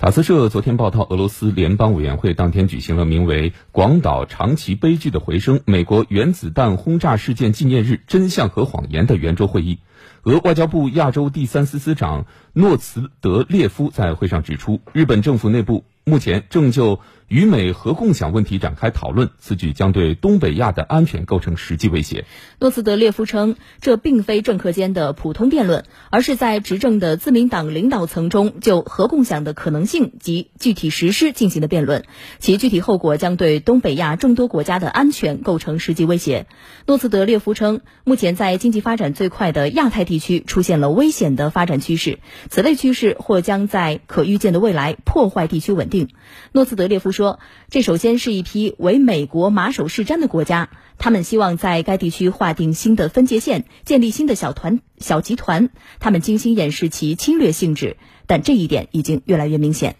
塔斯社昨天报道，俄罗斯联邦委员会当天举行了名为“广岛长崎悲剧的回声：美国原子弹轰炸事件纪念日真相和谎言”的圆桌会议。俄外交部亚洲第三司司长诺茨德列夫在会上指出，日本政府内部目前正就与美核共享问题展开讨论，此举将对东北亚的安全构成实际威胁。诺斯德列夫称，这并非政客间的普通辩论，而是在执政的自民党领导层中就核共享的可能性及具体实施进行的辩论，其具体后果将对东北亚众多国家的安全构成实际威胁。诺斯德列夫称，目前在经济发展最快的亚太地区出现了危险的发展趋势，此类趋势或将在可预见的未来破坏地区稳定。诺斯德列夫说，说这首先是一批为美国马首是瞻的国家。他们希望在该地区划定新的分界线，建立新的小团、小集团。他们精心掩饰其侵略性质，但这一点已经越来越明显。